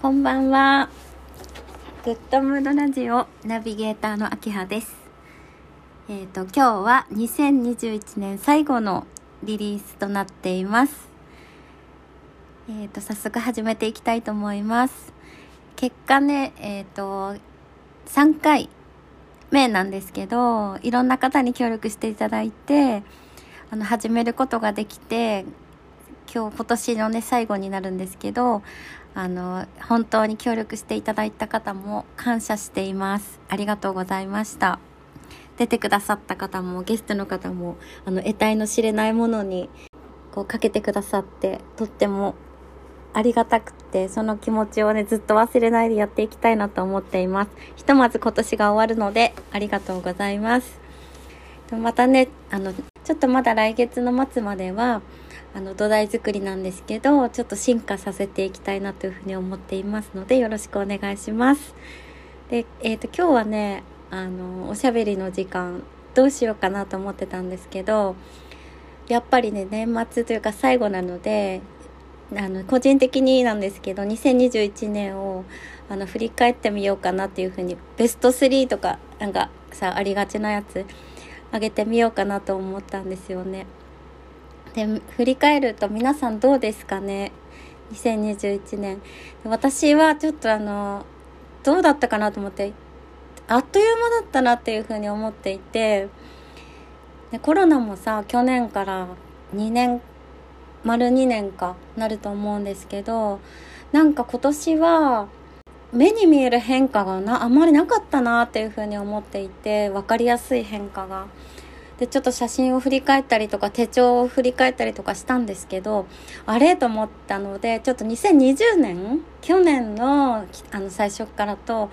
こんばんは。グッドムードラジオナビゲーターの秋葉です。えっ、と、今日は2021年最後のリリースとなっています。えっ、と、早速始めていきたいと思います。結果ね、えっ、と、3回目なんですけど、いろんな方に協力していただいて、あの、始めることができて、今日、今年のね、最後になるんですけど、あの、本当に協力していただいた方も感謝しています。ありがとうございました。出てくださった方も、ゲストの方も、あの、得体の知れないものに、こう、かけてくださって、とってもありがたくて、その気持ちをね、ずっと忘れないでやっていきたいなと思っています。ひとまず今年が終わるので、ありがとうございます。またね、あの、ちょっとまだ来月の末までは、あの土台作りなんですけどちょっと進化させていきたいなというふうに思っていますのでよろしくお願いしますで、えー、と今日はねあのおしゃべりの時間どうしようかなと思ってたんですけどやっぱりね年末というか最後なのであの個人的になんですけど2021年をあの振り返ってみようかなっていうふうにベスト3とかなんかさありがちなやつあげてみようかなと思ったんですよね。で振り返ると皆さんどうですかね？2021年私はちょっとあのどうだったかなと思ってあっという間だったなっていうふうに思っていてでコロナもさ去年から2年丸2年かなると思うんですけどなんか今年は目に見える変化がなあまりなかったなっていうふうに思っていて分かりやすい変化が。でちょっと写真を振り返ったりとか手帳を振り返ったりとかしたんですけどあれと思ったのでちょっと2020年？去年のあの最初からと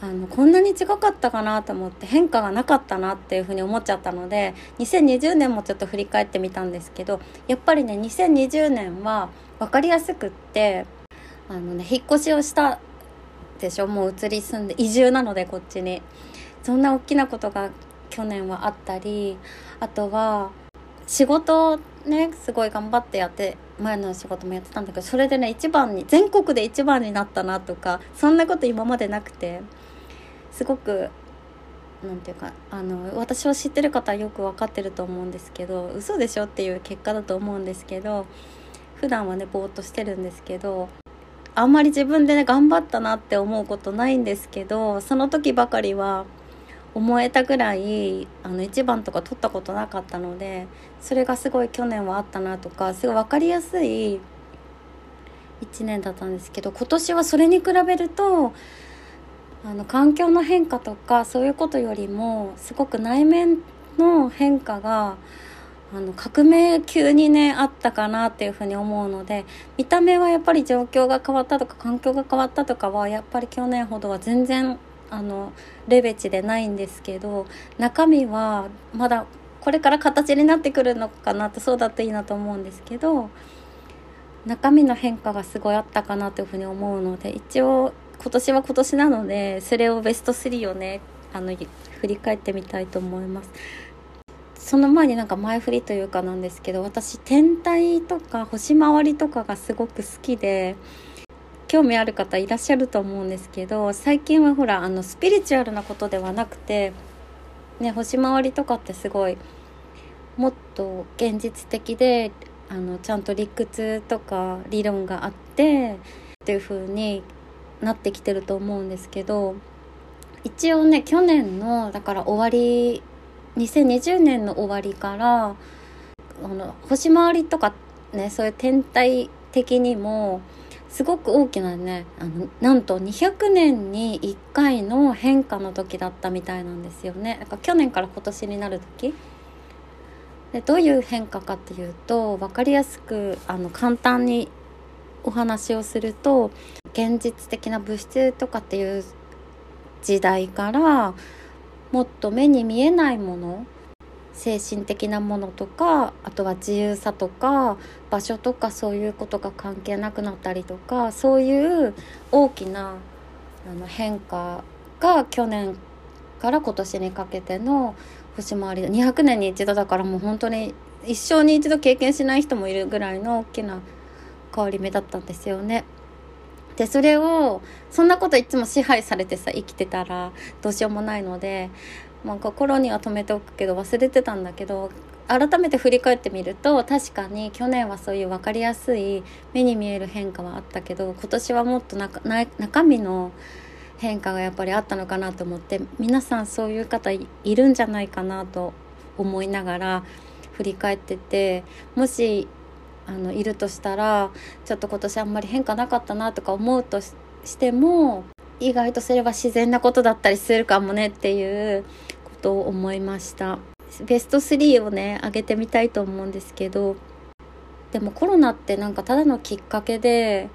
あのこんなに違かったかなと思って変化がなかったなっていうふうに思っちゃったので2020年もちょっと振り返ってみたんですけどやっぱりね2020年は分かりやすくってあのね引っ越しをしたでしょ？もう移り住んで移住なのでこっちに。そんな大きなことが去年はあったりあとは仕事ねすごい頑張ってやって前の仕事もやってたんだけどそれでね一番に全国で一番になったなとかそんなこと今までなくてすごくなんていうかあの私を知ってる方はよく分かってると思うんですけど嘘でしょっていう結果だと思うんですけど普段はねぼーっとしてるんですけどあんまり自分でね頑張ったなって思うことないんですけどその時ばかりは思えたぐらいあの1番とか取ったことなかったのでそれがすごい去年はあったなとかすごい分かりやすい1年だったんですけど今年はそれに比べるとあの環境の変化とかそういうことよりもすごく内面の変化があの革命級にねあったかなっていうふうに思うので見た目はやっぱり状況が変わったとか環境が変わったとかはやっぱり去年ほどは全然あのレベチでないんですけど中身はまだこれから形になってくるのかなってそうだといいなと思うんですけど中身の変化がすごいあったかなというふうに思うので一応今年は今年なのでそれをベスト3をねあの振り返ってみたいと思います。その前になんか前振りというかなんですけど私天体とか星回りとかがすごく好きで興味ある方いらっしゃると思うんですけど最近はほらあのスピリチュアルなことではなくて、ね、星回りとかってすごいもっと現実的であのちゃんと理屈とか理論があってっていう風になってきてると思うんですけど一応ね去年のだから終わり2020年の終わりからあの星回りとかねそういう天体的にもすごく大きなねあのなんと200年に1回の変化の時だったみたいなんですよね。だから去年から今年になる時。でどういう変化かっていうと分かりやすくあの簡単にお話をすると現実的な物質とかっていう時代からもっと目に見えないもの精神的なものとかあとは自由さとか場所とかそういうことが関係なくなったりとかそういう大きなあの変化が去年から今年にかけての星回りで200年に一度だからもう本当に一生に一度経験しない人もいるぐらいの大きな変わり目だったんですよね。でそれをそんなこといつも支配されてさ生きてたらどうしようもないので、まあ、心には止めておくけど忘れてたんだけど改めて振り返ってみると確かに去年はそういう分かりやすい目に見える変化はあったけど今年はもっと中身の変化がやっぱりあったのかなと思って皆さんそういう方いるんじゃないかなと思いながら振り返っててもしあのいるとしたらちょっと今年あんまり変化なかったなとか思うとしても意外とすれば自然なことだったりするかもねっていうと思いました。ベスト3をね上げてみたいと思うんですけどでもコロナってなんかただのきっかけで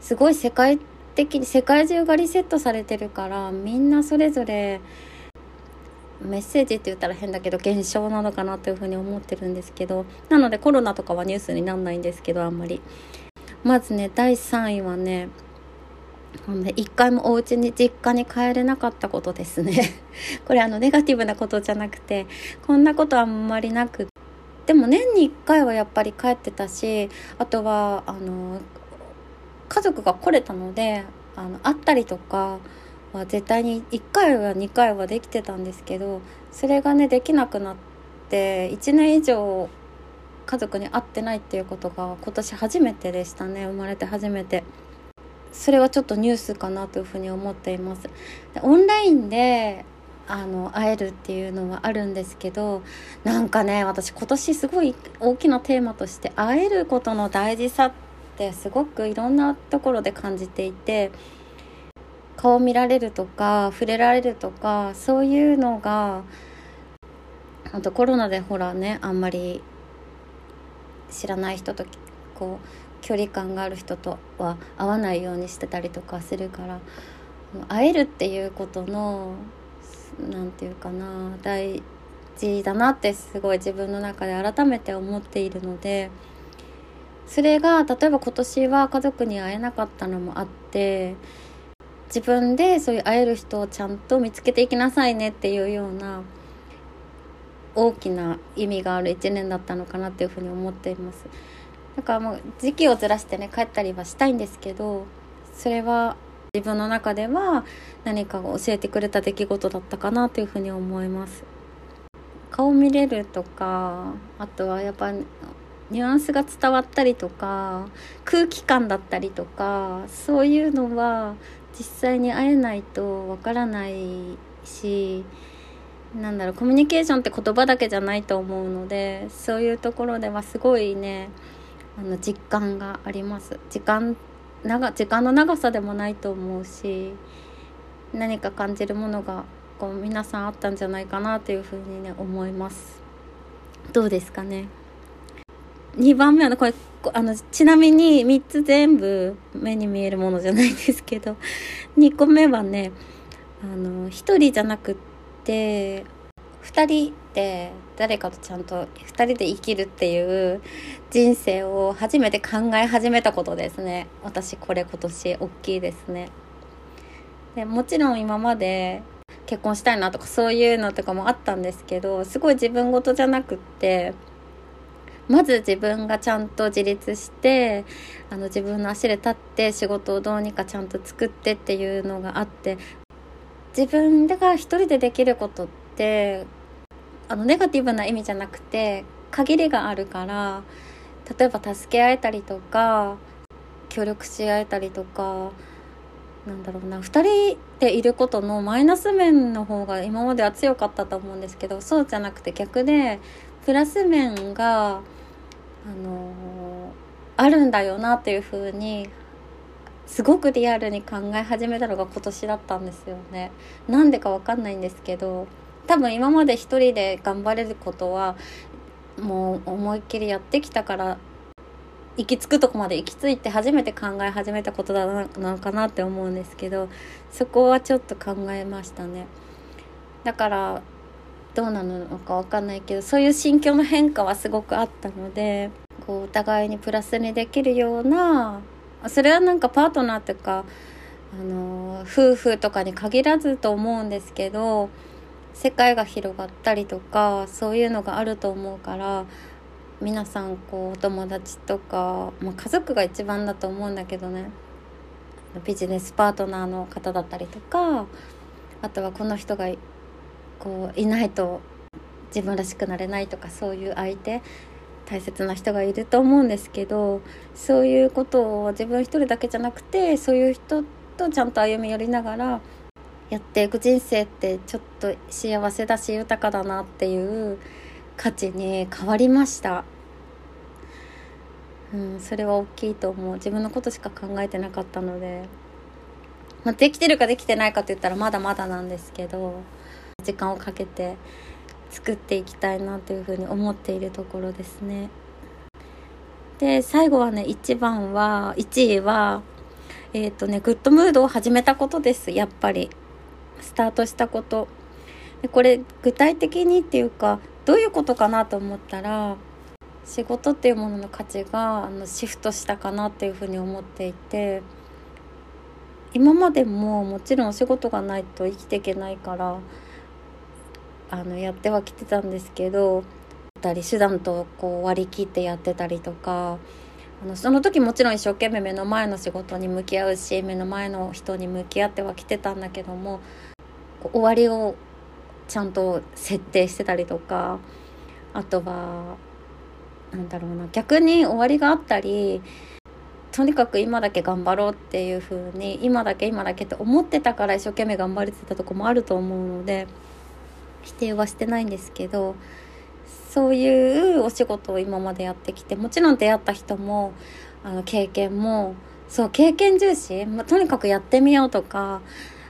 すごい世界的に世界中がリセットされてるからみんなそれぞれメッセージって言ったら変だけど現象なのかなというふうに思ってるんですけどなのでコロナとかはニュースになんないんですけどあんまり。まずね第3位はねで一回もお家に実家に帰れなかったことですね。これあのネガティブなことじゃなくてこんなことあんまりなくでも年に1回はやっぱり帰ってたしあとはあの家族が来れたのであの会ったりとかは絶対に1回は2回はできてたんですけどそれがねできなくなって1年以上家族に会ってないっていうことが今年初めてでしたね生まれて初めて。それはちょっとニュースかなというふうに思っています。オンラインであの会えるっていうのはあるんですけどなんかね私今年すごい大きなテーマとして会えることの大事さってすごくいろんなところで感じていて顔見られるとか触れられるとかそういうのがあとコロナでほらねあんまり知らない人とこう距離感がある人とは会わないようにしてたりとかするから会えるっていうことの何て言うかな大事だなってすごい自分の中で改めて思っているのでそれが例えば今年は家族に会えなかったのもあって自分でそういう会える人をちゃんと見つけていきなさいねっていうような大きな意味がある1年だったのかなっていうふうに思っています。だからもう時期をずらしてね帰ったりはしたいんですけどそれは自分の中では何かを教えてくれた出来事だったかなというふうに思います。顔見れるとかあとはやっぱニュアンスが伝わったりとか空気感だったりとかそういうのは実際に会えないとわからないしなんだろうコミュニケーションって言葉だけじゃないと思うのでそういうところではすごいねあの実感があります。時間長時間の長さでもないと思うし何か感じるものがこう皆さんあったんじゃないかなというふうにね思います。どうですかね？2番目はこれあのちなみに3つ全部目に見えるものじゃないんですけど。2個目はねあの1人じゃなくって2人で誰かとちゃんと2人で生きるっていう人生を初めて考え始めたことですね。私これ今年大きいですね。でもちろん今まで結婚したいなとかそういうのとかもあったんですけどすごい自分事じゃなくってまず自分がちゃんと自立してあの自分の足で立って仕事をどうにかちゃんと作ってっていうのがあって自分が一人でできることってあのネガティブな意味じゃなくて限りがあるから例えば助け合えたりとか協力し合えたりとかなんだろうな2人でいることのマイナス面の方が今までは強かったと思うんですけどそうじゃなくて逆でプラス面があのあるんだよなっていう風にすごくリアルに考え始めたのが今年だったんですよね。なんでかわかんないんですけど多分今まで一人で頑張れることはもう思いっきりやってきたから行き着くとこまで行き着いて初めて考え始めたことだなのかなって思うんですけどそこはちょっと考えましたね。だからどうなのか分かんないけどそういう心境の変化はすごくあったのでこうお互いにプラスにできるようなそれはなんかパートナーとかあの夫婦とかに限らずと思うんですけど世界が広がったりとかそういうのがあると思うから皆さんこうお友達とか、まあ、家族が一番だと思うんだけどね。ビジネスパートナーの方だったりとかあとはこの人がこういないと自分らしくなれないとかそういう相手大切な人がいると思うんですけどそういうことを自分一人だけじゃなくてそういう人とちゃんと歩み寄りながらやっていく人生ってちょっと幸せだし豊かだなっていう価値に変わりました。うん、それは大きいと思う自分のことしか考えてなかったので、まあ、できてるかできてないかって言ったらまだまだなんですけど時間をかけて作っていきたいなというふうに思っているところですね。で最後はね一番は1位はえっ、ー、とねグッドムードを始めたことですやっぱりスタートしたこと。でこれ具体的にっていうかどういうことかなと思ったら仕事っていうものの価値があのシフトしたかなっていうふうに思っていて今までももちろんお仕事がないと生きていけないからあのやってはきてたんですけどたり手段とこう割り切ってやってたりとかあのその時もちろん一生懸命目の前の仕事に向き合うし目の前の人に向き合ってはきてたんだけども終わりをちゃんと設定してたりとかあとはなんだろうな逆に終わりがあったりとにかく今だけ頑張ろうっていう風に今だけ今だけって思ってたから一生懸命頑張れてたとこもあると思うので否定はしてないんですけどそういうお仕事を今までやってきてもちろん出会った人もあの経験もそう経験重視、まあ、とにかくやってみようとか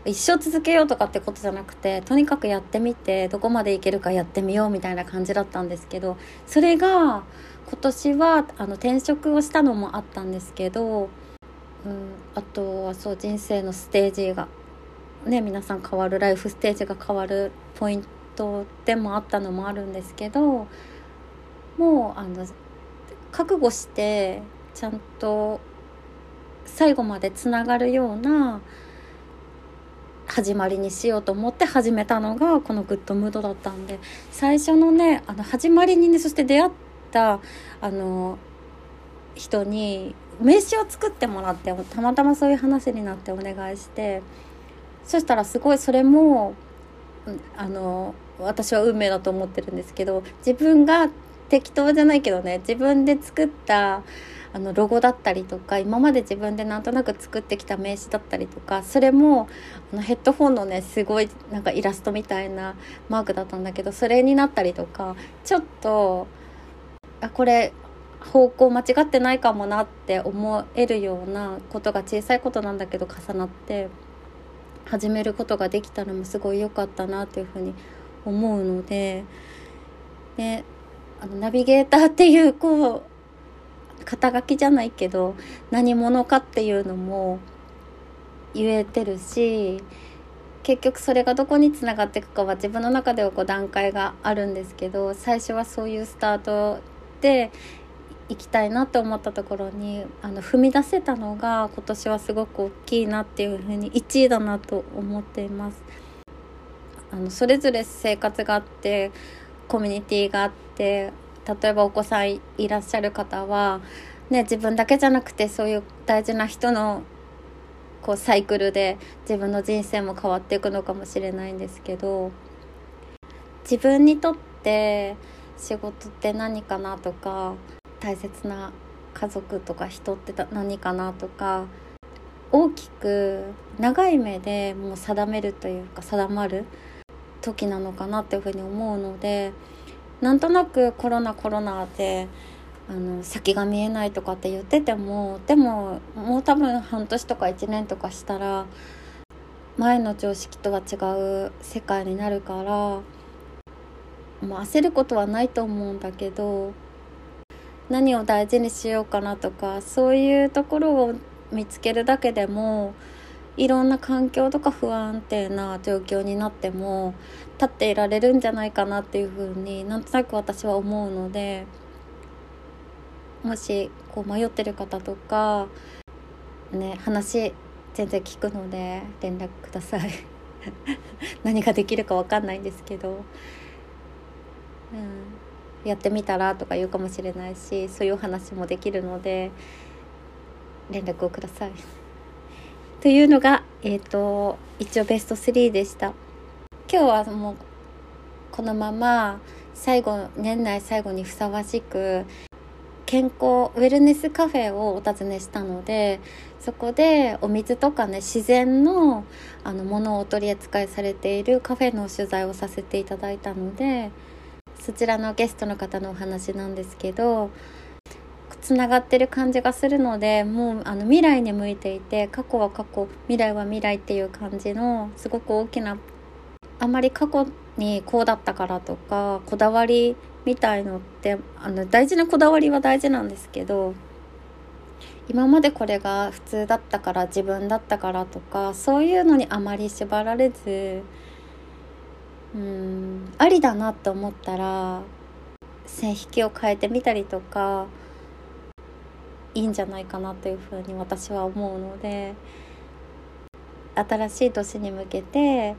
一生続けようとかってことじゃなくてとにかくやってみてどこまでいけるかやってみようみたいな感じだったんですけどそれが今年はあの転職をしたのもあったんですけど、うん、あとはそう人生のステージがね皆さん変わるライフステージが変わるポイントでもあったのもあるんですけどもうあの覚悟してちゃんと最後までつながるような始まりにしようと思って始めたのがこのグッドムードだったんで最初のねあの始まりにねそして出会ったあの人に名刺を作ってもらってたまたまそういう話になってお願いしてそしたらすごいそれもあの私は運命だと思ってるんですけど自分が適当じゃないけどね自分で作ったあのロゴだったりとか今まで自分でなんとなく作ってきた名刺だったりとかそれもあのヘッドフォンのねすごいなんかイラストみたいなマークだったんだけどそれになったりとかちょっとあこれ方向間違ってないかもなって思えるようなことが小さいことなんだけど重なって始めることができたのもすごい良かったなというふうに思うのでであのナビゲーターっていうこう肩書きじゃないけど何者かっていうのも言えてるし結局それがどこにつながっていくかは自分の中ではこう段階があるんですけど最初はそういうスタートで行きたいなと思ったところにあの踏み出せたのが今年はすごく大きいなっていうふうに1位だなと思っています。あのそれぞれ生活があってコミュニティがあって例えばお子さんいらっしゃる方は、ね、自分だけじゃなくてそういう大事な人のこうサイクルで自分の人生も変わっていくのかもしれないんですけど自分にとって仕事って何かなとか大切な家族とか人って何かなとか大きく長い目でもう定めるというか定まる時なのかなっていうふうに思うのでなんとなくコロナコロナであの先が見えないとかって言っててもでももう多分半年とか1年とかしたら前の常識とは違う世界になるからもう焦ることはないと思うんだけど何を大事にしようかなとかそういうところを見つけるだけでもいろんな環境とか不安定な状況になっても立っていられるんじゃないかなっていうふうになんとなく私は思うのでもしこう迷ってる方とかね話全然聞くので連絡ください。何ができるか分かんないんですけど、うん、やってみたらとか言うかもしれないしそういう話もできるので連絡をください。というのが、え、ー、と、一応ベスト3でした。今日はもう、このまま、最後、年内最後にふさわしく、健康ウェルネスカフェをお尋ねしたのでそこでお水とかね自然のあのものをお取り扱いされているカフェの取材をさせていただいたのでそちらのゲストの方のお話なんですけどつながってる感じがするのでもうあの未来に向いていて過去は過去未来は未来っていう感じのすごく大きなあまり過去にこうだったからとかこだわりみたいのってあの大事なこだわりは大事なんですけど今までこれが普通だったから自分だったからとかそういうのにあまり縛られずうんありだなと思ったら線引きを変えてみたりとかいいんじゃないかなというふうに私は思うので新しい年に向けて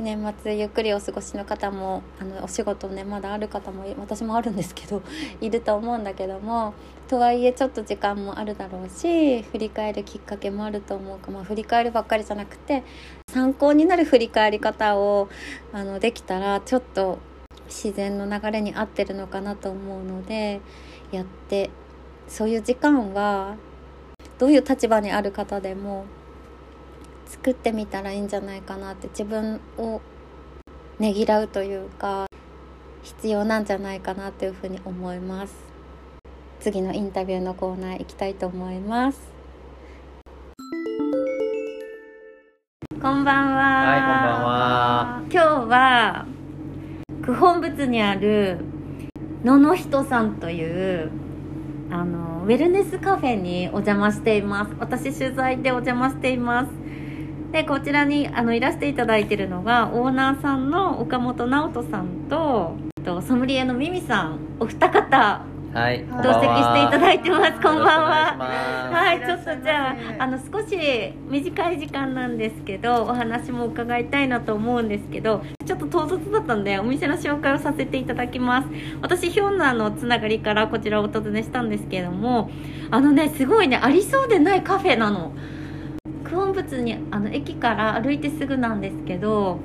年末ゆっくりお過ごしの方もあのお仕事ねまだある方も私もあるんですけど いると思うんだけどもとはいえちょっと時間もあるだろうし振り返るきっかけもあると思うか、まあ、振り返るばっかりじゃなくて参考になる振り返り方をあのできたらちょっと自然の流れに合ってるのかなと思うのでやってそういう時間はどういう立場にある方でも作ってみたらいいんじゃないかなって自分をねぎらうというか必要なんじゃないかなというふうに思います。次のインタビューのコーナー行きたいと思います。こんばんは。はいこんばんは。今日は九本仏にある野々人さんというあのウェルネスカフェにお邪魔しています。私取材でお邪魔しています。でこちらにあのいらしていただいているのがオーナーさんの岡本直人さんととソムリエのミミさん。お二方はい、同席していただいてます。こんばんは。はい、ちょっとじゃあ、あの少し短い時間なんですけど、お話も伺いたいなと思うんですけど、ちょっと唐突だったんで、お店の紹介をさせていただきます。私、ヒョンナーのつながりからこちらをお尋ねしたんですけれども、あのね、すごいね、ありそうでないカフェなの。九本仏にあの駅から歩いてすぐなんですけど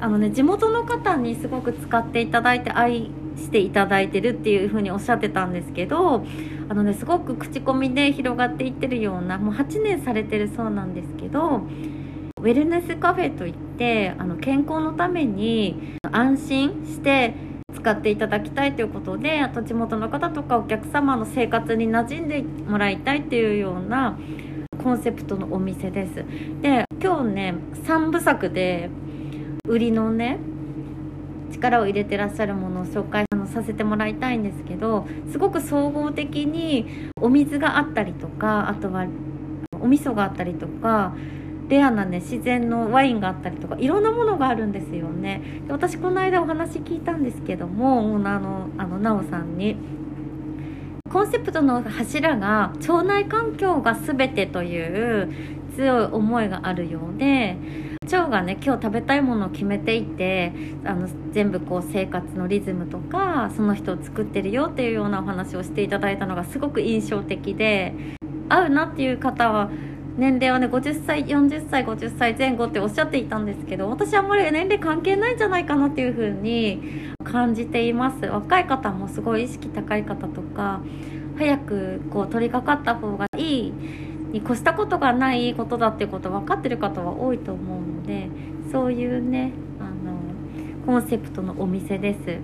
あのね地元の方にすごく使っていただいて愛していただいてるっていう風におっしゃってたんですけどあのねすごく口コミで広がっていってるようなもう8年されてるそうなんですけどウェルネスカフェといってあの健康のために安心して使っていただきたいということであと地元の方とかお客様の生活に馴染んでもらいたいっていうようなコンセプトのお店です。で今日ね3部作で売りのね力を入れてらっしゃるものを紹介させてもらいたいんですけどすごく総合的にお水があったりとかあとはお味噌があったりとかレアなね自然のワインがあったりとかいろんなものがあるんですよね。で私この間お話聞いたんですけどもオーナーのあのなおさんにコンセプトの柱が腸内環境が全てという強い思いがあるようで腸がね今日食べたいものを決めていてあの全部こう生活のリズムとかその人を作ってるよっていうようなお話をしていただいたのがすごく印象的で合うなっていう方は年齢はね50歳40歳50歳前後っておっしゃっていたんですけど私あんまり年齢関係ないんじゃないかなっていう風に感じています。若い方もすごい意識高い方とか早くこう取り掛かった方がいいに越したことがないことだってこと分かってる方は多いと思うのでそういうねあのコンセプトのお店です。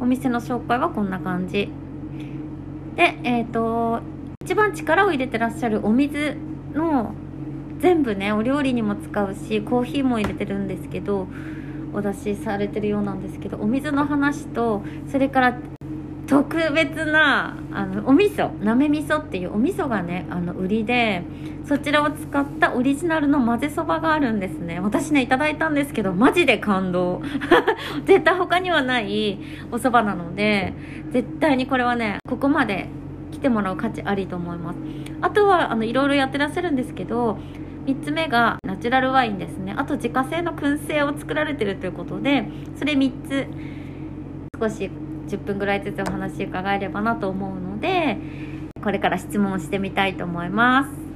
お店の紹介はこんな感じ。でえっ、ー、と一番力を入れてらっしゃるお水の全部ねお料理にも使うしコーヒーも入れてるんですけどお出しされてるようなんですけどお水の話とそれから特別なあのお味噌なめ味噌っていうお味噌がねあの売りでそちらを使ったオリジナルの混ぜそばがあるんですね。私ねいただいたんですけどマジで感動。絶対他にはないお蕎麦なので絶対にこれはねここまで来てもらう価値ありと思います。あとはあのいろいろやってらっしゃるんですけど3つ目がナチュラルワインですね。あと自家製の燻製を作られてるということでそれ3つ。少し10分ぐらいずつお話伺えればなと思うのでこれから質問してみたいと思います。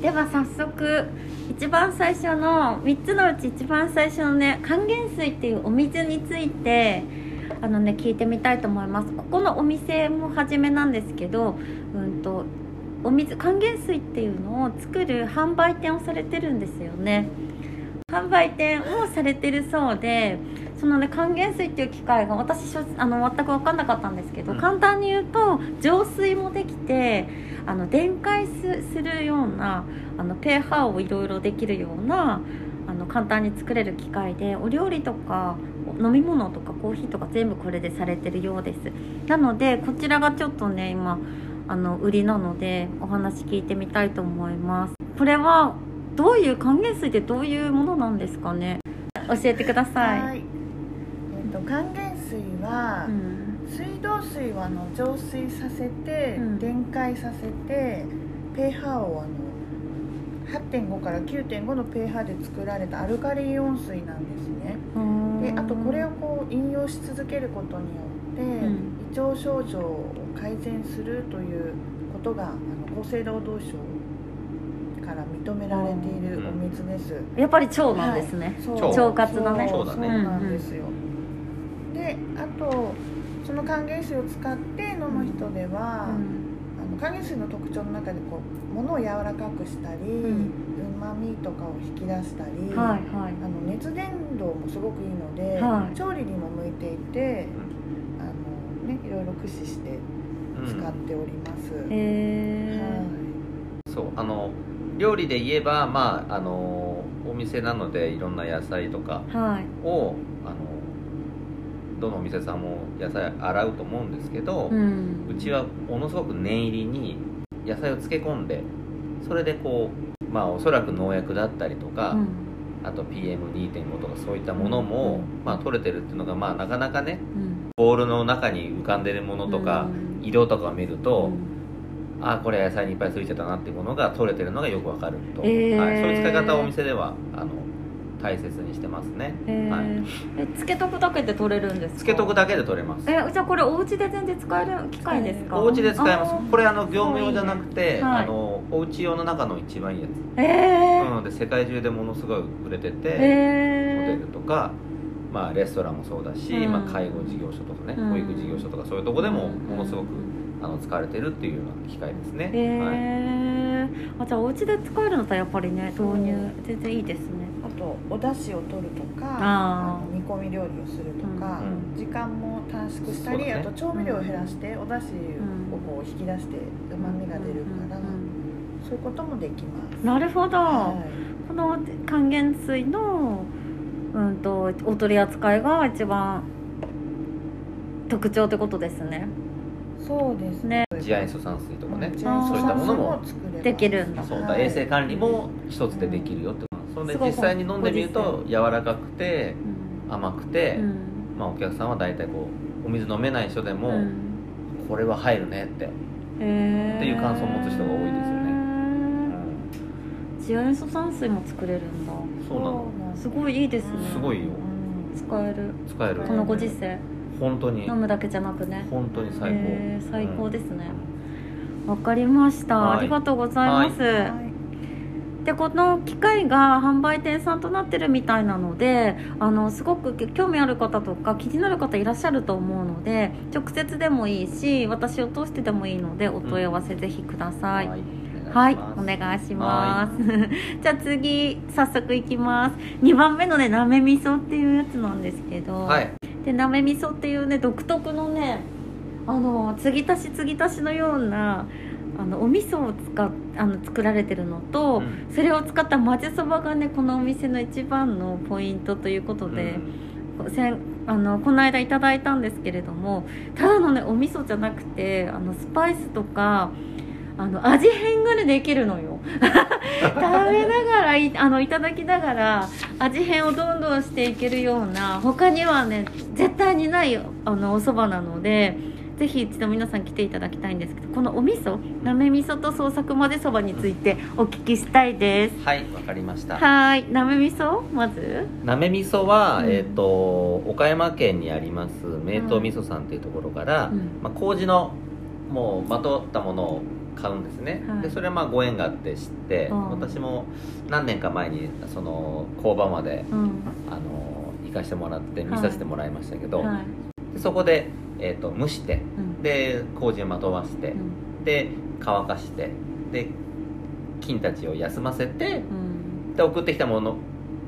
では早速一番最初の3つのうち一番最初のね還元水っていうお水についてあのね聞いてみたいと思いますここのお店も初めなんですけど、うん、とお水還元水っていうのを作る販売店をされてるんですよね販売店をされてるそうでそのね還元水っていう機械が私しょあの全く分かんなかったんですけど、うん。簡単に言うと浄水もできてあの電解すするようなあの pH をいろいろできるようなあの簡単に作れる機械でお料理とか飲み物とかコーヒーとか全部これでされてるようです。なのでこちらがちょっとね今あの売りなのでお話聞いてみたいと思います。これはどういう還元水ってどういうものなんですかね？教えてください、はい。えっ、と還元水は、うん。水道水をあの浄水させて、うん。電解させて pH をあの8.5から9.5の pH で作られたアルカリイオン水なんですね。であとこれをこう飲用し続けることによって、うん。胃腸症状を改善するということがあの厚生労働省から認められているお水です。やっぱり腸なんですね、そう。腸腸活のね。そう。腸だね。そうなんですよ、であとその還元水を使って飲む人では、あの還元水の特徴の中でこう物を柔らかくしたりん。うま、みとかを引き出したり、はいはい。あの熱伝導もすごくいいので、はい。調理にも向いていてあの、ね、いろいろ駆使してうん使っております、へえそうあの料理で言えばまああのお店なのでいろんな野菜とかはい。をあのどのお店さんも野菜洗うと思うんですけど、ううんちはものすごく念入りに野菜を漬け込んでそれでこうまあおそらく農薬だったりとか、うん。あと PM2.5 とかそういったものも、うん。まあ、取れてるっていうのがまあなかなかねうん。ボールの中に浮かんでるものとか、うん。色とかを見ると、うんあこれ野菜にいっぱいついてたなっていうものが取れてるのがよくわかると、へー。はい、そういう使い方をお店ではあの大切にしてますね、へー。はい、えつけとくだけで取れるんですか？つけとくだけで取れます。えじゃあこれお家で全然使える機械ですか？お家で使えます。これあの業務用じゃなくて、はい。あのお家用の中の一番いいやつ、えー。なので世界中でものすごい売れてて、ホテえルとか、まあ、レストランもそうだし、うん。まあ、介護事業所とかね、うん。保育事業所とかそういうとこでもうんものすごく、あの使われてるっていうような機械ですね、ー、えはい。ーあじゃあお家で使えるのとやっぱりね導入全然いいですね。あとお出汁を取るとかあー。あの煮込み料理をするとか、うん時間も短縮したり、ね。あと調味料を減らして、お出汁をこう引き出してうまみが出るから、うんうんそういうこともできます。なるほど、はこの還元水のうんとお取り扱いが一番特徴ってことですね。い、そうですね。次亜塩素酸水とかね、うん。そういったものも。できるんだ。そう。だ、はい衛生管理も一つでできるよってそれで実際に飲んでみると柔らかくてうん。甘くて、うん。まあ、お客さんは大体こうお水飲めない人でも、うん。これは入るねって、っていう感想を持つ人が多いですよね。次亜塩素酸水も作れるんだ。そうなの。すすごいいいですね。すごいよ。うん。使える。使えるこのご時世本当に。飲むだけじゃなくね。本当に最高、へー最高ですね。わかりました、はい。ありがとうございます、はい。でこの機械が販売店さんとなってるみたいなのであのすごく興味ある方とか気になる方いらっしゃると思うので直接でもいいし私を通してでもいいのでお問い合わせぜひください、はい、お願いします。じゃあ次、早速いきます。2番目のね、なめ味噌っていうやつなんですけど、はいで、なめ味噌っていうね、独特のね、あの、継ぎ足し継ぎ足しのような、あの、お味噌を使っあの作られてるのと、うん。それを使った混ぜそばがね、このお店の一番のポイントということで、せんあのこの間いただいたんですけれどもただのねお味噌じゃなくてあのスパイスとかあの味変がねできるのよ。食べながらいあのいただきながら味変をどんどんしていけるような他にはね絶対にないあのお蕎麦なのでぜひ一度皆さん来ていただきたいんですけどこのお味噌なめ味噌と創作混ぜそばについてお聞きしたいです。はいわかりました。はーい。なめ味噌？まず？なめ味噌は、うん。えっ、と岡山県にあります名東味噌さんっていうところから、うん。まあ、麹のもうまとったものを買うんですね、はい。でそれはまあご縁があって知って、うん。私も何年か前にその工場までうん。あの行かしてもらって見させてもらいましたけど、はい。でそこで、えー、と蒸してうん。で麹をまとわして、うん。で乾かしてで菌たちを休ませてうん。で送ってきたもの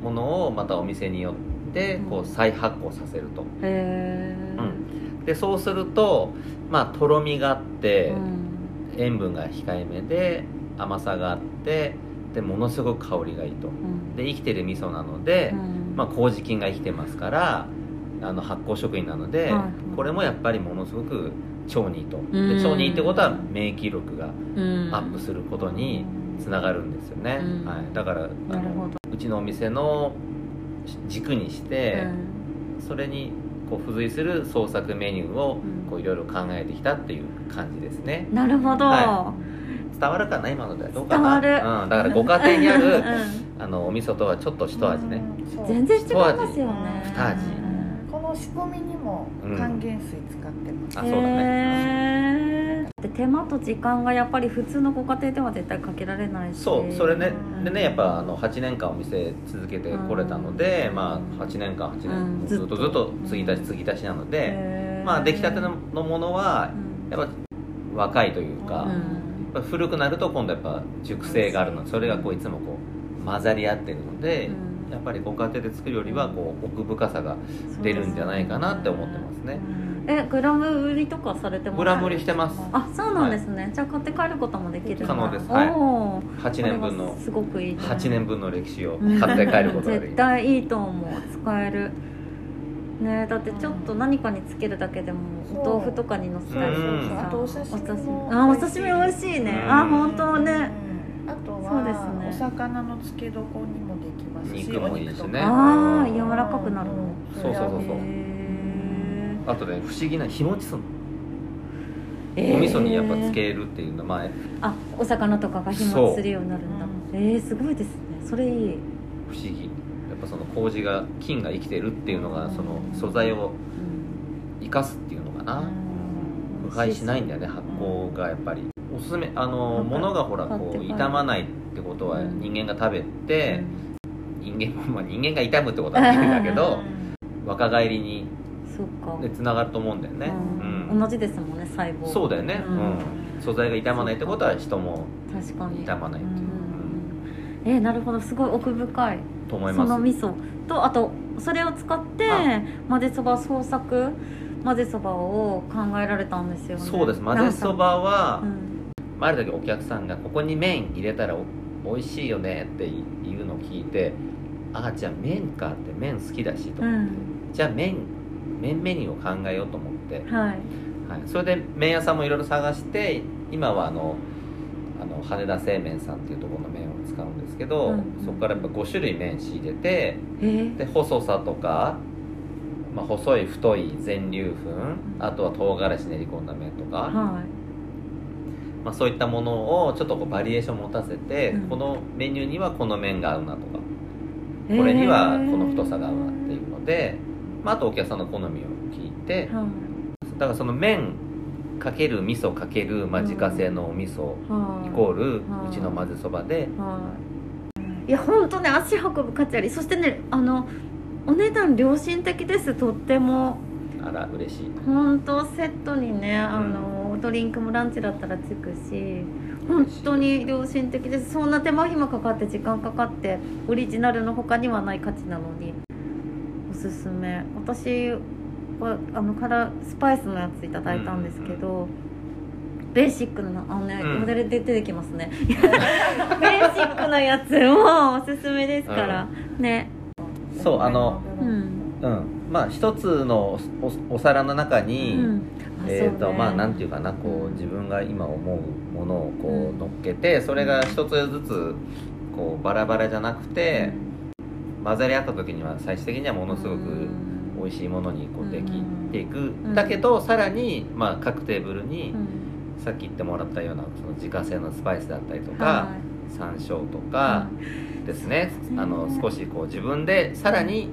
ものをまたお店によってこう再発酵させると、へえうん。でそうするとまあとろみがあって、うん塩分が控えめで甘さがあってでものすごく香りがいいと。うん。で生きてる味噌なので、うん。まあ、麹菌が生きてますからあの発酵食品なので、はいこれもやっぱりものすごく腸にいいと。うん。で腸にいいってことは免疫力がうん。アップすることにつながるんですよね、うん。はい、だからあのど。うちのお店の軸にして、うん。それにこう付随する創作メニューをうん。こういろいろ考えてきたっていう感じですね。なるほど、は伝わるかな今のではどうかな。伝わる。うん、だからご家庭にある うんあのお味噌とはちょっと一味ね、全然違いますよね。二味。この仕込みにも還元水使ってます、あそうだねで手間と時間がやっぱり普通のご家庭では絶対かけられないし。そう。それね。うん。でねやっぱあの8年間お店続けてこれたので、うん。まあ8年間8年、うん。ずっとずっと。継ぎ足し継ぎ足しなので、まあ出来たてののものはうん。やっぱ若いというか、うん。やっぱ古くなると今度やっぱ熟成があるのでそれがこういつもこう混ざり合ってるので、うんやっぱりご家庭で作るよりはこう奥深さが出るんじゃないかなって思ってますね。えグラム売りとかされてますグラム売りしてます。あそうなんですね、じゃあ買って帰ることもできる可能です。はい。おー。8年分のすごくいいと思う8年分の歴史をうん買って帰ることができ絶る対いいと思う。使える。ねだってちょっと何かにつけるだけでもお豆腐とかにのせたりあとお刺身もあお刺身美味しいね。うん。あ本当ね。うん。あとそうですね。はお魚の漬け床にきますし肉もいいしね。ああ柔らかくなるの。んそうそうそうそう。へあとね不思議な日持ちするのー。お味噌にやっぱつけるっていうのはまああお魚とかが日持ちするようになるんだ。えー、すごいですね。それいい、不思議。やっぱその麹が菌が生きてるっていうのがその素材をうん。生かすっていうのかな。うん腐敗しないんだよね発酵がやっぱり。おすすめあの物がほらこう傷まないってことはうん人間が食べて人間も まあ人間が傷むってことはないんだけど若返りにつながると思うんだよね。うん。うん同じですもんね細胞。そうだよね。ううん。ん素材が傷まないってことは人も確かに。傷まないっていう。うん。えーなるほど。すごい奥深い。と思いそのます味噌とあとそれを使ってあ混ぜそば創作混ぜそばを考えられたんですよね。そうです。混ぜそばはうん。ある時お客さんが「ここに麺入れたらお美味しいよね」っていうのを聞いて「ああじゃあ麺か」って麺好きだしと、うん。じゃあ麺麺メニューを考えようと思って、はい。はい、それで麺屋さんもいろいろ探して今はあのあの羽田製麺さんっていうところの麺を使うんですけど、うん。そこからやっぱ5種類麺仕入れてえ？ーで細さとか、まあ、細い太い全粒粉あとは唐辛子練り込んだ麺とか、はまあ、そういったものをちょっとこうバリエーション持たせて、うん。このメニューにはこの麺が合うなとか。いこれにはえー。この太さが合うなっていうので、まあ、あとお客さんの好みを聞いてはい。だからその麺かける味噌かける、まあ、うん自家製のお味噌はい。イコールはい。うちの混ぜそばで。はい。いや本当ね足運ぶ価値ありそしてねあのお値段良心的ですとっても。あら嬉しい。本当セットにねあの、ドリンクもランチだったらつくし本当に良心的です。そんな手間暇かかって時間かかってオリジナルの他にはない価値なのにおすすめ。私はあのからスパイスのやついただいたんですけど、ベーシックなあのね、うん。モデルで出てきますね。ベーシックなやつもおすすめですから、ね。そうあのうん、うんまあ一つのお皿の中に、うん。あえーとまあなんていうかなこう自分が今思うものをこう乗っけてそれが一つずつこうバラバラじゃなくて混ざり合った時には最終的にはものすごく美味しいものにこうできていく。ん。だけどさらにまあ各テーブルにうん。さっき言ってもらったようなその自家製のスパイスだったりとかは山椒といかですね。うんあの少しこう自分でさらに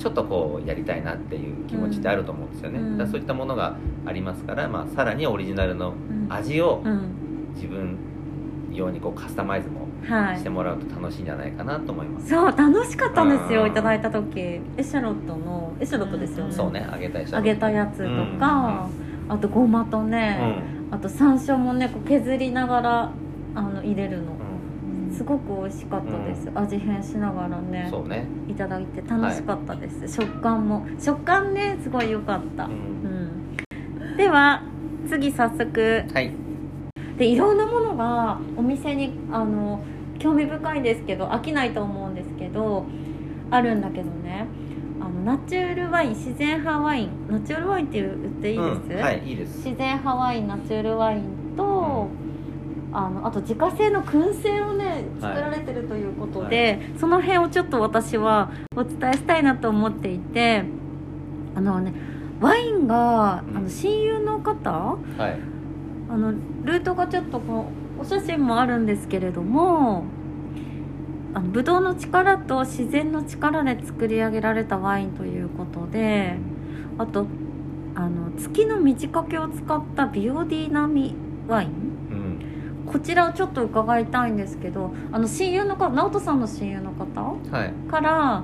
ちょっとこうやりたいなっていう気持ちってあると思うんですよね、うん。だそういったものがありますから、まあ、さらにオリジナルのうん。味をうん。自分用にこうカスタマイズもはい。してもらうと楽しいんじゃないかなと思います、そう楽しかったんですうん。よいただいた時。エシャロットのエシャロットですよね。そうね揚げた揚げたやつとか、あとごまとうね、ん。あと山椒もねこう削りながらあの入れるの。うんすごく美味しかったです、味変しながらねそうね、いただいて楽しかったです、食感も。食感ねすごい良かった、ううん。ん、では次早速。はい。でいろんなものがお店にあの興味深いんですけど飽きないと思うんですけどあるんだけどね。あのナチュールワイン自然派ワイン。ナチュールワインって言っていいです、うん、はいいいです。自然派ワインナチュールワインと、あのあと自家製の燻製をね作られてるということで、その辺をちょっと私はお伝えしたいなと思っていてあのねワインがうん。あの親友の方はい。あのルートがちょっとこうお写真もあるんですけれどもあのブドウの力と自然の力で作り上げられたワインということであとあの月の満ち欠けを使ったビオディナミワイン。うんこちらをちょっと伺いたいんですけどあの親友の方直人さんの親友の方？はい。から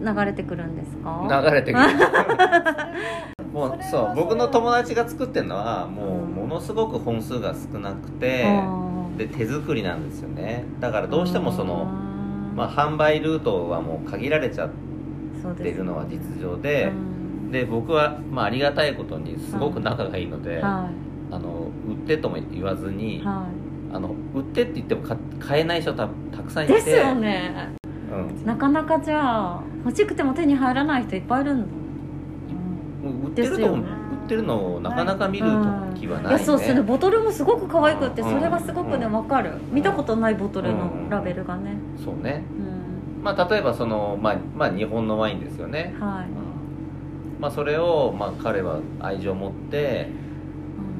流れてくるんですか？流れてくる。もうそう。僕の友達が作ってるのはもう。うんものすごく本数が少なくてあー。で手作りなんですよね。だからどうしてもそのまあ販売ルートはもう限られちゃってるのは実情でうん。で僕はまあありがたいことにすごく仲がいいのであはの売ってとも言わずにい。はあの売ってって言ってもか買えない人たたくさんいいて。ですよね。うん。なかなかじゃあ欲しくても手に入らない人いっぱいいるんだ、もう売ってると、ね。売ってるのをなかなか見る時はないね。い。やそうですね。ボトルもすごく可愛くってうん。それがすごくねうん。分かる。見たことないボトルうん。のラベルがね。そうね。うん。まあ例えばそのまあ、まあ、日本のワインですよね、はい。まあそれをまあ彼は愛情を持って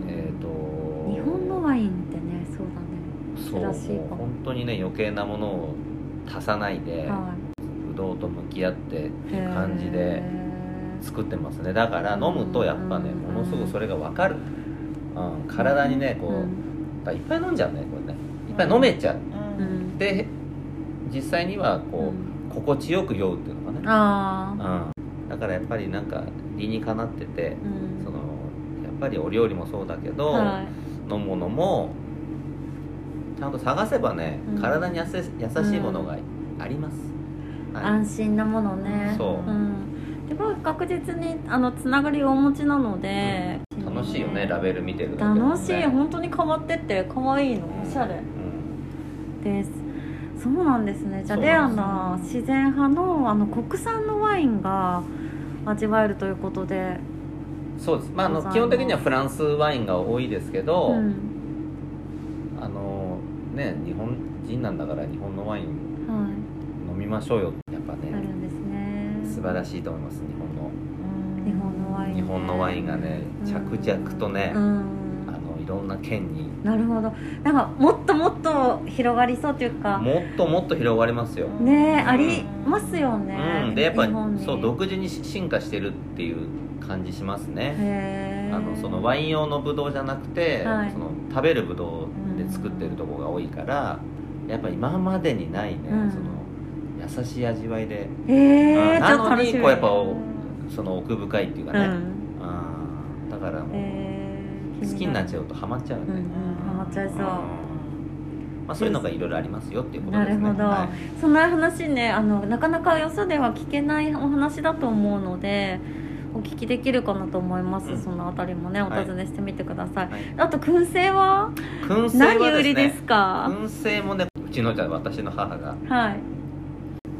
うん。えっ、と日本のワインそう本当にね余計なものを足さないで、はぶどうと向き合っていっていう感じでへ作ってますね。だから飲むとやっぱねうん。ものすごくそれが分かる、うん、体にねーこう、うんいっぱい飲んじゃうねこれね。いっぱい飲めちゃう、うん。うんで実際にはこう、うん。心地よく酔うっていうのかね、ああうん、だからやっぱりなんか理にかなっててうん。そのやっぱりお料理もそうだけど、はい。飲むものもちゃんと探せばね、うん。体にやせ優しいものがあります、はい。安心なものね。そう。うん。でも確実にあのつながりをお持ちなので、楽しいよねラベル見てるね楽しい。本当に変わってって可愛いの。おしゃれ。うん。です。そうなんですね。じゃあレアな自然派のあの国産のワインが味わえるということで、そうです、まあ、あの基本的にはフランスワインが多いですけど、うんね日本人なんだから日本のワインは飲みましょうよやっぱい、あねるんですね。素晴らしいと思います日本の。日本のワインね。日本のワインがねうん。着々とね、いろんな県に。なるほど。なんかもっともっと広がりそうというか。もっともっと広がりますよ、ねありますよね、うん、でやっぱそう独自に進化してるっていう感じしますね。あのそのワイン用のブドウじゃなくて、はい。その食べるブドウで作ってるところが多いからやっぱ今までにないね、うん。その優しい味わいで、へえうんなのにこうやっぱその奥深いっていうかね、うん。うんだからもう、好きになっちゃううとハマっちゃうよね、うんうんハマっちゃいそう。うんまあ、そういうのがいろいろありますよっていうことですね。なるほど、はい。そんな話ねあのなかなかよそでは聞けないお話だと思うのでお聞きできるかなと思います、うん。そのあたりもねおはい。尋ねしてみてください、はい。あと燻製は？燻製ね売りですか？燻製もねうちのじゃあ私の母が。はい。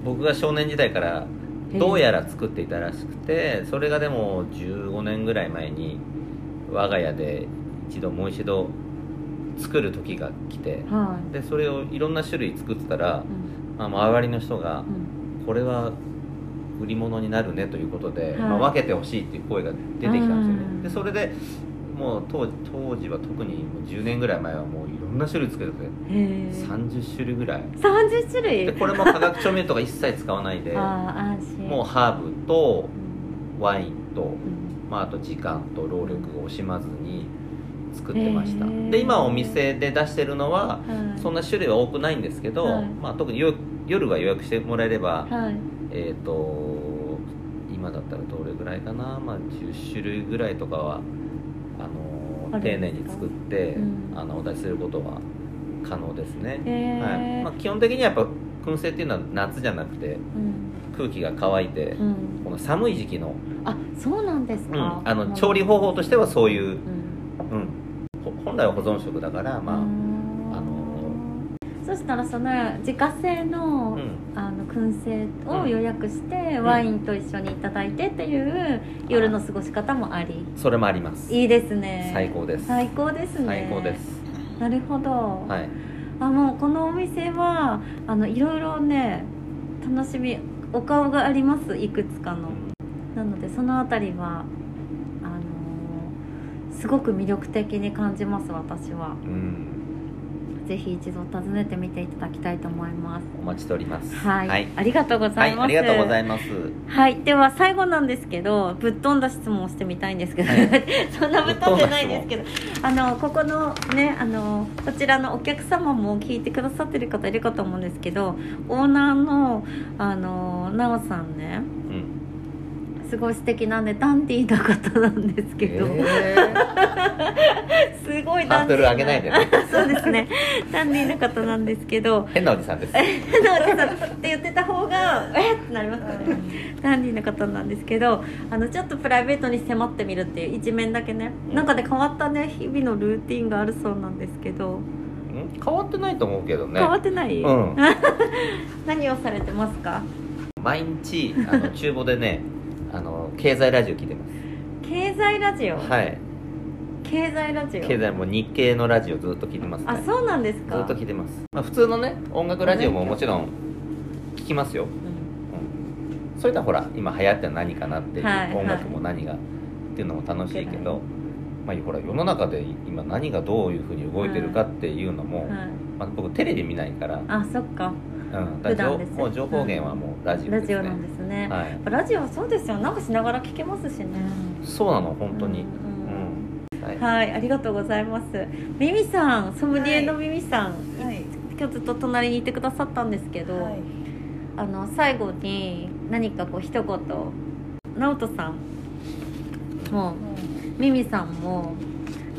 僕が少年時代からどうやら作っていたらしくてそれがでも15年ぐらい前に我が家で一度もう一度作る時が来てはでそれをいろんな種類作ってたらい、うん。まあ、周りの人がうん。これは売り物になるねということで、はい。まあ、分けてほしいっていう声が出てきたんですようんねでそれでもう当時当時は特にもう10年ぐらい前はもういろんな種類作っててへえ30種類ぐらい。30種類？でこれも化学調味料とか一切使わないで もうハーブとうん。ワインと、うん。まあ、あと時間と労力を惜しまずに作ってました。で今お店で出してるのははい。そんな種類は多くないんですけど、はい。まあ、特によ夜は予約してもらえれば、はいえっ、と今だったらどれぐらいかな、まあ、10種類ぐらいとかはあの丁寧に作って、うん。あのお出しすることは可能ですね、へー。はい。まあ、基本的にはやっぱ燻製っていうのは夏じゃなくてうん。空気が乾いて、うん。この寒い時期の,、あそうなんですうん。か、あの調理方法としてはそういう、うん。本来は保存食だからまあ、そしたらその自家製の,、うん。あの燻製を予約して、ん。ワインと一緒にいただいてっていう夜の過ごし方もあり。それもあります。いいですね。最高です。最高ですね。最高です。なるほど、はい。あもうこのお店はあのいろいろね楽しみお顔があります。いくつかの。なのでそのあたりはあのーすごく魅力的に感じます私は。うんぜひ一度訪ねてみていただきたいと思います。お待ちしております。はい、はい、ありがとうございます、はいありがとうございます。はい。では最後なんですけどぶっ飛んだ質問をしてみたいんですけど、はい。そんなぶっ飛んでないんですけど。あのここのねあのこちらのお客様も聞いてくださってる方いるかと思うんですけどオーナーのあのなおさんね。うんすごい素敵なんでダンディーな方なんですけど、えすごいー、ハードル上げないでね。そうですね。ダンディーな方なんですけど。変なおじさんです。なおさんって言ってた方がえっってなりますよね。ダンディーな方なんですけどあのちょっとプライベートに迫ってみるっていう一面だけね。なんかで変わったね。日々のルーティンがあるそうなんですけど、うん？変わってないと思うけどね。変わってない、うん。何をされてますか？毎日あの厨房でね経済ラジオ聞いてま経済ラジオ、すはい。経済ラジオ？経済も日経のラジオずっと聞いてますね。あそうなんですか。ずっと聞いてます、まあ、普通のね音楽ラジオももちろん聞きますよ、うん。うん、そういったほら今流行ってるの何かなっていう、はい音楽も何がっていうのも楽しいけど、まあ、ほら世の中で今何がどういうふうに動いてるかっていうのも、はい。まあ、僕テレビ見ないから,、あそっかうん、普段ですもう情報源はもうラジオですね、ラジオなんですね、はい、ラジオそうですよ。なんかしながら聞けますしね。そうなの本当に。ううん。ん、はい。はい、ありがとうございます。ミミさん、ソムリエのミミさん、はい。今日ずっと隣にいてくださったんですけど、はい。あの最後に何かこう一言、直人さん。もミミさんも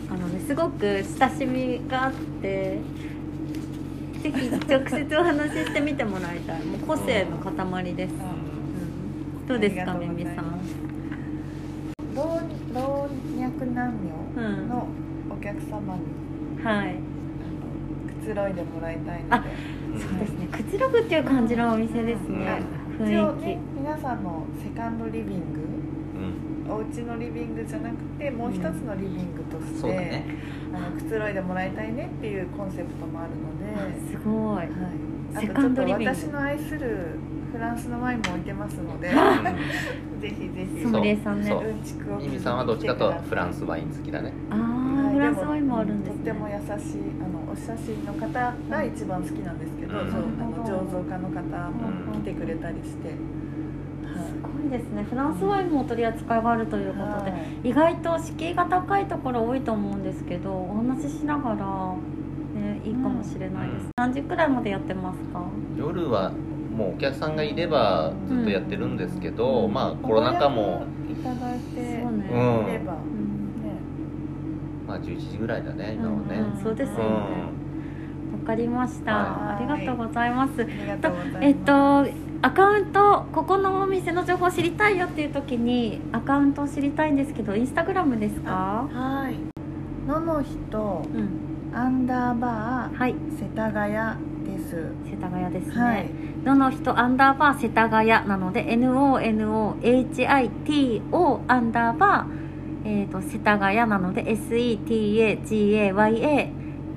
あのねすごく親しみがあって。ぜひ直接お話ししてみてもらいたい。もう個性の塊です。うんどうですか、ありミミさん。老老若男女うん、のお客様にはい。くつろいでもらいたいのあでそうですね。くつろぐっていう感じのお店ですね。一応雰囲ね皆さんのセカンドリビングうんお家のリビングじゃなくてもう一つのリビングとして、そうだね。あのくつろいでもらいたいねっていうコンセプトもあるの気。で、あすごい。はい、あセとちょっと私の愛するフランスのワインも置いてますので ぜひぜひ。ソムリエさんね。そう。うんちくをさんはどっちかとフランスワイン好きだね。ああ、はいフランスワインもあるんですね。とっても優しいあのお写真の方が一番好きなんですけど、うん。あの醸造家の方も来てくれたりして、すごいですね。フランスワインもお取り扱いがあるということで、はい。意外と敷居が高いところ多いと思うんですけど、お話ししながらねいいかもしれないです。うん。何時くらいまでやってますか？夜はもうお客さんがいればずっとやってるんですけど、うん。まあコロナ禍も、いただいてそうね。うん。いれば、うん。ねまあ、11時ぐらいだね今はね、うんうんそうですよね。わかりました。はありがとうございます。ありがとうございます。えっとアカウントここのお店の情報を知りたいよっていう時にアカウントを知りたいんですけどインスタグラムですか？はい。のの人うん。アンダーバはい。ー世田谷です。世田谷ですね、はい。どの人アンダーバー世田谷なので NONOHITO アンダーバー、えー、と世田谷なので SETAGAYA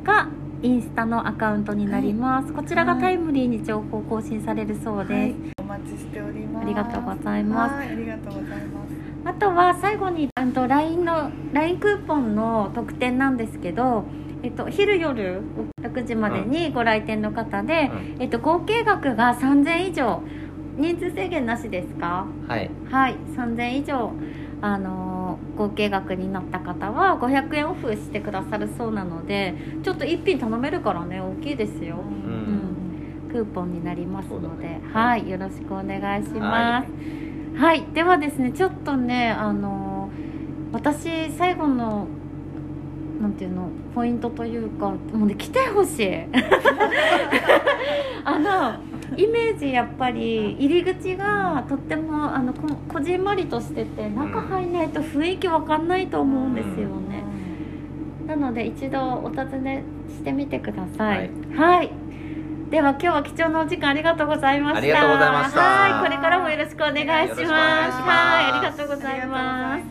がインスタのアカウントになります、こちらがタイムリーに情報更新されるそうです、はい。お待ちしております。ありがとうございます。はいありがとうございます。あとは最後に LINE の LINE クーポンの特典なんですけど、えっと、昼夜6時までにご来店の方で、うんえっと、合計額が3000以上。人数制限なしですか？はい。はい。3000以上。あのー合計額になった方は500円オフしてくださるそうなのでちょっと1品頼めるからね大きいですよ、ん。クーポンになりますので、ね。はいよろしくお願いします。はい、ではですねちょっとねあの私最後のなんていうのポイントというかもうね来てほしい。あのイメージやっぱり入り口がとってもあのここじんまりとしてて中入んないと雰囲気わかんないと思うんですよね、なので一度お尋ねしてみてください。はい、では今日は貴重なお時間ありがとうございました。ありがとうございました。はい。これからもよろしくお願いします。はい。ありがとうございます。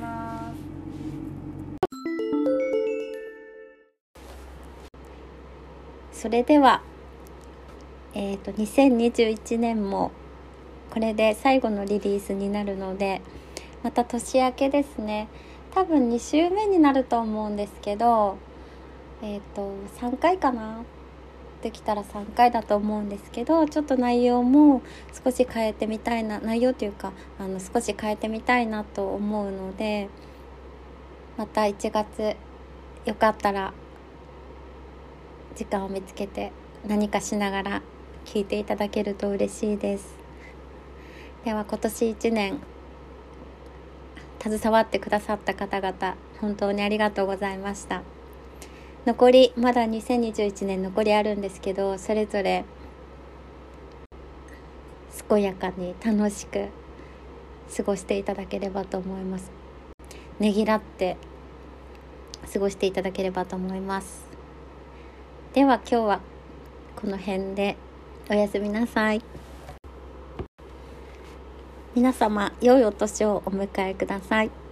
それではえっ、と2021年もこれで最後のリリースになるのでまた年明けですね。多分2週目になると思うんですけどえっ、と3回かな？できたら3回だと思うんですけどちょっと内容も少し変えてみたいな内容というかあの少し変えてみたいなと思うのでまた1月よかったら時間を見つけて何かしながら聞いていただけると嬉しいです。では今年1年携わってくださった方々本当にありがとうございました。残りまだ2021年残りあるんですけどそれぞれ健やかに楽しく過ごしていただければと思います。ねぎらって過ごしていただければと思います。では今日はこの辺で。おやすみなさい。皆様良いお年をお迎えください。